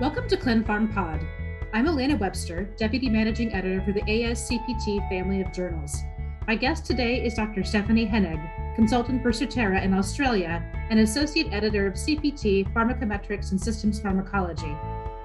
Welcome to ClinPharm Pod. I'm Alaina Webster, Deputy Managing Editor for the ASCPT family of journals. My guest today is Dr. Stefanie Hennig, consultant for Certara in Australia and Associate Editor of CPT Pharmacometrics and Systems Pharmacology.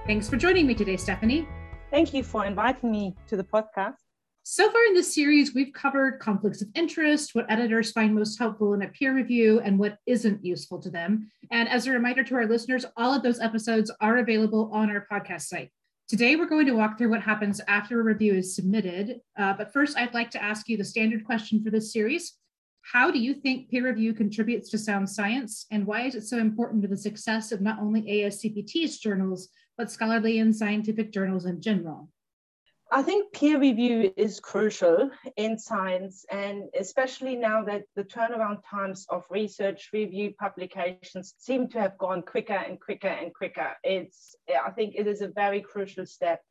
Thanks for joining me today, Stefanie. Thank you for inviting me to the podcast. So far in this series, we've covered conflicts of interest, what editors find most helpful in a peer review, and what isn't useful to them. And as a reminder to our listeners, all of those episodes are available on our podcast site. Today, we're going to walk through what happens after a review is submitted. Uh, but first, I'd like to ask you the standard question for this series. How do you think peer review contributes to sound science, and why is it so important to the success of not only ASCPT's journals, but scholarly and scientific journals in general? I think peer review is crucial in science, and especially now that the turnaround times of research review publications seem to have gone quicker and quicker and quicker. It's, I think it is a very crucial step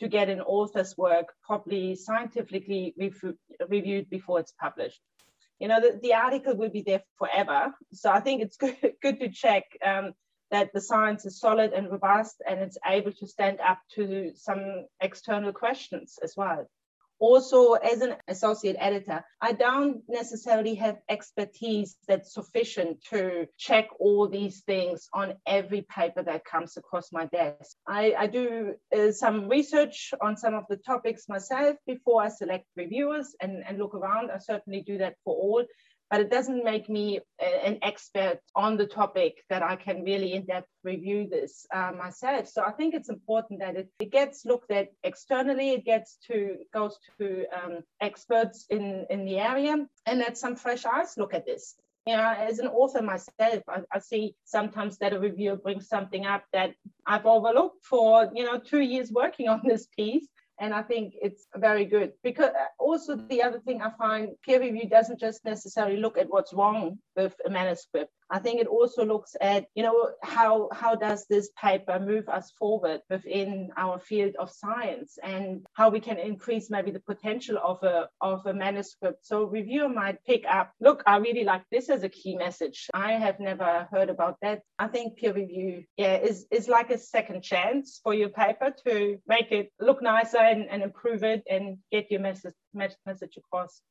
to get an author's work properly scientifically reviewed before it's published. You know, the, the article will be there forever. So I think it's good, good to check um, that the science is solid and robust and it's able to stand up to some external questions as well. Also, as an associate editor, I don't necessarily have expertise that's sufficient to check all these things on every paper that comes across my desk. I, I do uh, some research on some of the topics myself before I select reviewers and, and look around. I certainly do that for all but it doesn't make me an expert on the topic that I can really in depth review this uh, myself. So I think it's important that it, it gets looked at externally, it gets to goes to um, experts in, in the area, and that some fresh eyes look at this. You know, as an author myself, I, I, see sometimes that a reviewer brings something up that I've overlooked for, you know, two years working on this piece and I think it's very good because uh, also the other thing I find peer review doesn't just necessarily look at what's wrong with a manuscript. I think it also looks at, you know, how how does this paper move us forward within our field of science and how we can increase maybe the potential of a of a manuscript. So reviewer might pick up, look, I really like this as a key message. I have never heard about that. I think peer review, yeah, is is like a second chance for your paper to make it look nicer and, and improve it and get your message message across.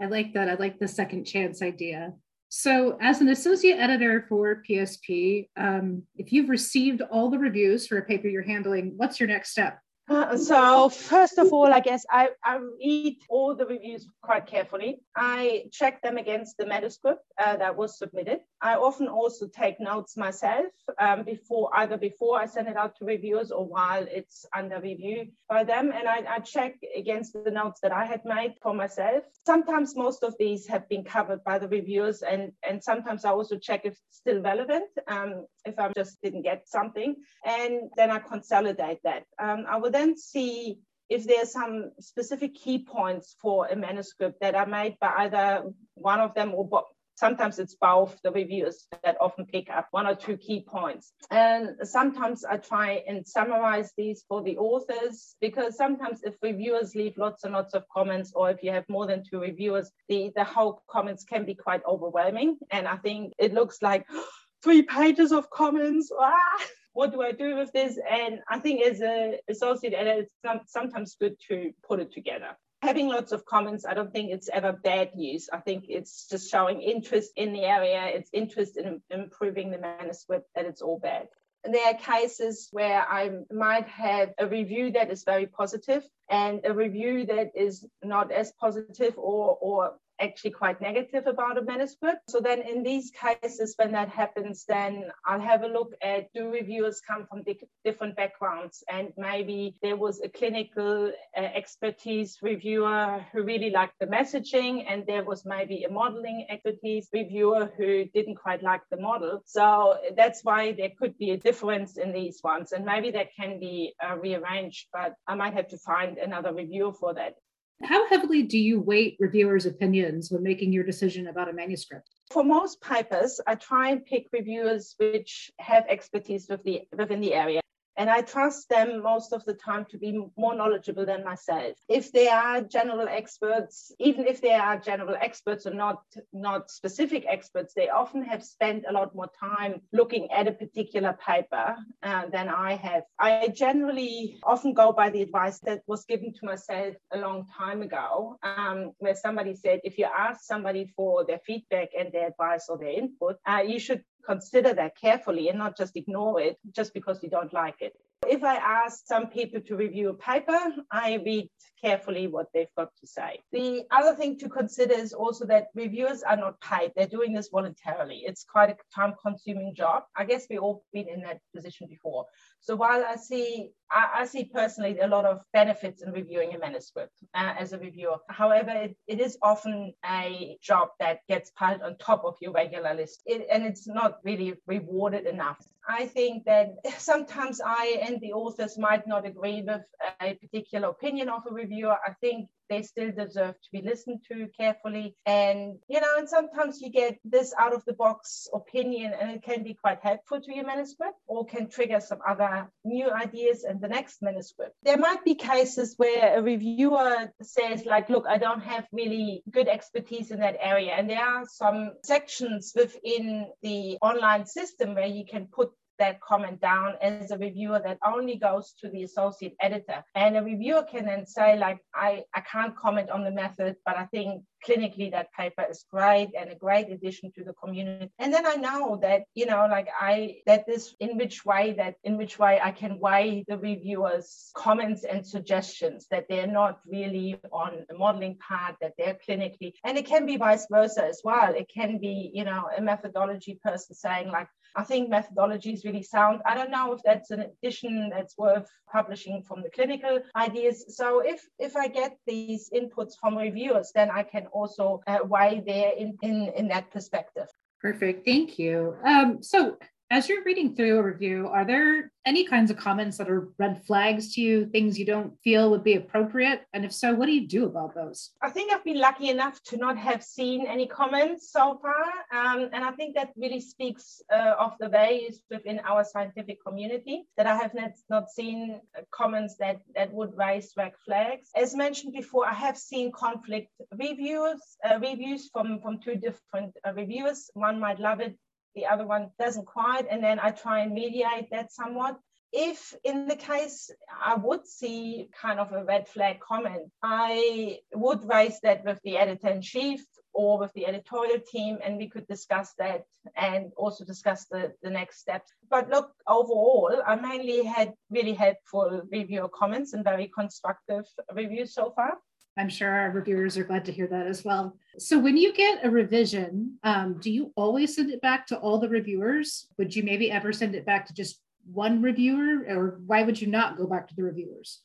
I like that. I like the second chance idea. So, as an associate editor for PSP, um, if you've received all the reviews for a paper you're handling, what's your next step? Uh, so first of all, I guess I, I read all the reviews quite carefully. I check them against the manuscript uh, that was submitted. I often also take notes myself um, before either before I send it out to reviewers or while it's under review by them. And I, I check against the notes that I had made for myself. Sometimes most of these have been covered by the reviewers and, and sometimes I also check if it's still relevant, um, if I just didn't get something. And then I consolidate that. Um, I would then see if there's some specific key points for a manuscript that are made by either one of them or sometimes it's both the reviewers that often pick up one or two key points. And sometimes I try and summarize these for the authors because sometimes if reviewers leave lots and lots of comments, or if you have more than two reviewers, the, the whole comments can be quite overwhelming. And I think it looks like three pages of comments. Ah! what do I do with this? And I think as a associate editor, it's sometimes good to put it together. Having lots of comments, I don't think it's ever bad news. I think it's just showing interest in the area, it's interest in improving the manuscript, that it's all bad. And there are cases where I might have a review that is very positive and a review that is not as positive or, or actually quite negative about a manuscript. So then in these cases, when that happens, then I'll have a look at do reviewers come from di- different backgrounds and maybe there was a clinical uh, expertise reviewer who really liked the messaging and there was maybe a modeling expertise reviewer who didn't quite like the model. So that's why there could be a difference in these ones and maybe that can be uh, rearranged, but I might have to find another reviewer for that. How heavily do you weight reviewers' opinions when making your decision about a manuscript? For most papers, I try and pick reviewers which have expertise the, within the area. And I trust them most of the time to be more knowledgeable than myself. If they are general experts, even if they are general experts or not, not specific experts, they often have spent a lot more time looking at a particular paper uh, than I have. I generally often go by the advice that was given to myself a long time ago, um, where somebody said, if you ask somebody for their feedback and their advice or their input, uh, you should consider that carefully and not just ignore it just because you don't like it. If I ask some people to review a paper, I read carefully what they've got to say. The other thing to consider is also that reviewers are not paid. They're doing this voluntarily. It's quite a time consuming job. I guess we've all been in that position before. So while I see, I, I see personally a lot of benefits in reviewing a manuscript uh, as a reviewer. However, it, it is often a job that gets piled on top of your regular list, it, and it's not really rewarded enough. I think that sometimes I and the authors might not agree with a particular opinion of a reviewer. I think they still deserve to be listened to carefully. And, you know, and sometimes you get this out of the box opinion and it can be quite helpful to your manuscript or can trigger some other new ideas in the next manuscript. There might be cases where a reviewer says, like, look, I don't have really good expertise in that area. And there are some sections within the online system where you can put that comment down as a reviewer that only goes to the associate editor. And a reviewer can then say, like, I, I can't comment on the method, but I think clinically that paper is great and a great addition to the community. And then I know that, you know, like I that this in which way that in which way I can weigh the reviewers' comments and suggestions, that they're not really on the modeling part, that they're clinically, and it can be vice versa as well. It can be, you know, a methodology person saying, like, I think methodology is really sound. I don't know if that's an addition that's worth publishing from the clinical ideas. So if if I get these inputs from reviewers, then I can also uh, weigh there in, in in that perspective. Perfect. Thank you. Um, so as you're reading through a review, are there any kinds of comments that are red flags to you, things you don't feel would be appropriate? And if so, what do you do about those? I think I've been lucky enough to not have seen any comments so far. Um, and I think that really speaks uh, of the values within our scientific community that I have not, not seen comments that, that would raise red flags. As mentioned before, I have seen conflict reviews, uh, reviews from, from two different uh, reviewers. One might love it, the other one doesn't quite, and then I try and mediate that somewhat. If in the case I would see kind of a red flag comment, I would raise that with the editor in chief or with the editorial team, and we could discuss that and also discuss the, the next steps. But look, overall, I mainly had really helpful reviewer comments and very constructive reviews so far. I'm sure our reviewers are glad to hear that as well. So, when you get a revision, um, do you always send it back to all the reviewers? Would you maybe ever send it back to just one reviewer, or why would you not go back to the reviewers?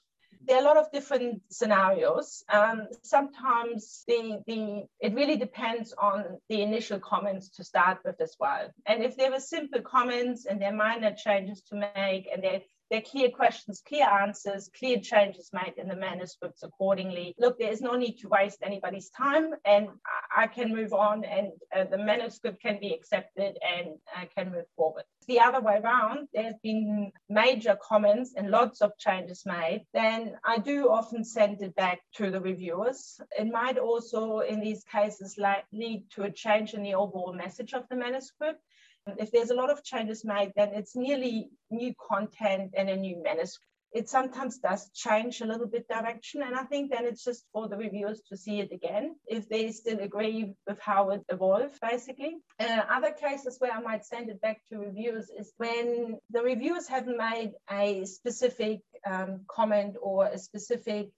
There are a lot of different scenarios. Um, sometimes the, the it really depends on the initial comments to start with as well. And if there were simple comments and there are minor changes to make and they there are clear questions, clear answers, clear changes made in the manuscripts accordingly. Look, there is no need to waste anybody's time, and I can move on, and uh, the manuscript can be accepted and uh, can move forward. The other way around, there's been major comments and lots of changes made, then I do often send it back to the reviewers. It might also, in these cases, like, lead to a change in the overall message of the manuscript. If there's a lot of changes made, then it's nearly new content and a new manuscript. It sometimes does change a little bit direction, and I think then it's just for the reviewers to see it again if they still agree with how it evolved, basically. Uh, other cases where I might send it back to reviewers is when the reviewers haven't made a specific um, comment or a specific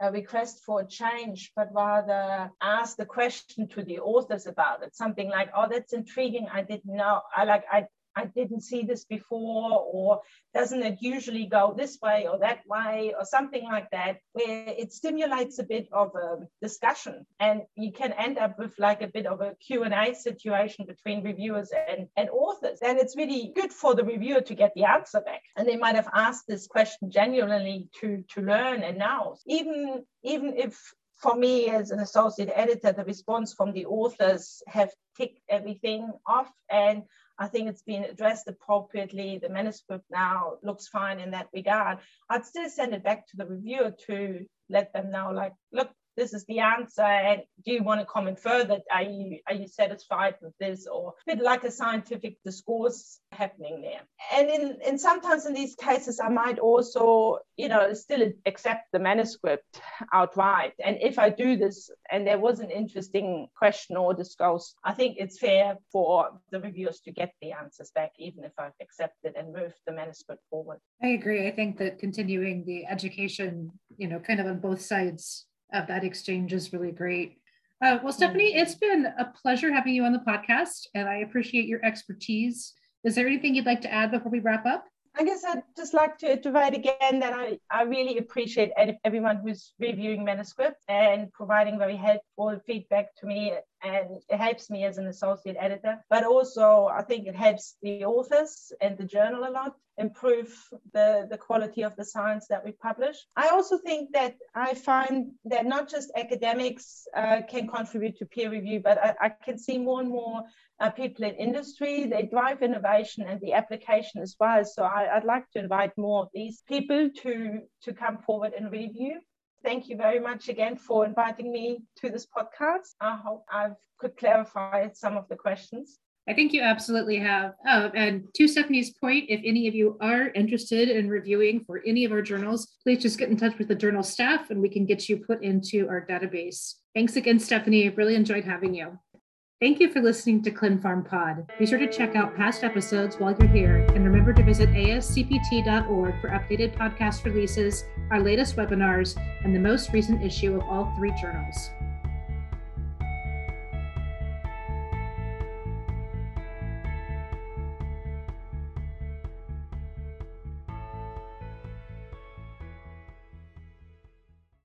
a request for a change, but rather ask the question to the authors about it. Something like, "Oh, that's intriguing. I didn't know. I like. I I didn't see this before, or doesn't it usually go this way or that way, or something like that, where it stimulates a bit of a discussion. And you can end up with like a bit of a Q&A situation between reviewers and, and authors. And it's really good for the reviewer to get the answer back. And they might have asked this question genuinely to, to learn and now Even, even if for me as an associate editor, the response from the authors have ticked everything off and I think it's been addressed appropriately. The manuscript now looks fine in that regard. I'd still send it back to the reviewer to let them know, like, look, this is the answer and do you want to comment further? Are you are you satisfied with this or a bit like a scientific discourse happening there? And in, in sometimes in these cases i might also you know still accept the manuscript outright. And if i do this and there was an interesting question or discourse i think it's fair for the reviewers to get the answers back even if i've accepted and moved the manuscript forward. I agree. I think that continuing the education you know kind of on both sides of that exchange is really great. Uh, well, Stefanie, it's been a pleasure having you on the podcast, and I appreciate your expertise. Is there anything you'd like to add before we wrap up? I guess I'd just like to iterate again that I, I really appreciate everyone who's reviewing manuscripts and providing very helpful feedback to me. And it helps me as an associate editor, but also I think it helps the authors and the journal a lot improve the, the quality of the science that we publish. I also think that I find that not just academics uh, can contribute to peer review, but I, I can see more and more uh, people in industry. They drive innovation and the application as well. So I, would like to invite more of these people to, to come forward and review. Thank you very much again for inviting me to this podcast. I hope I could clarify some of the questions. I think you absolutely have. Oh, and to Stefanie's point, if any of you are interested in reviewing for any of our journals, please just get in touch with the journal staff and we can get you put into our database. Thanks again, Stefanie. I Really enjoyed having you. Thank you for listening to ClinPharm Pod. Be sure to check out past episodes while you're here, and remember to visit ascpt.org for updated podcast releases, our latest webinars, and the most recent issue of all three journals.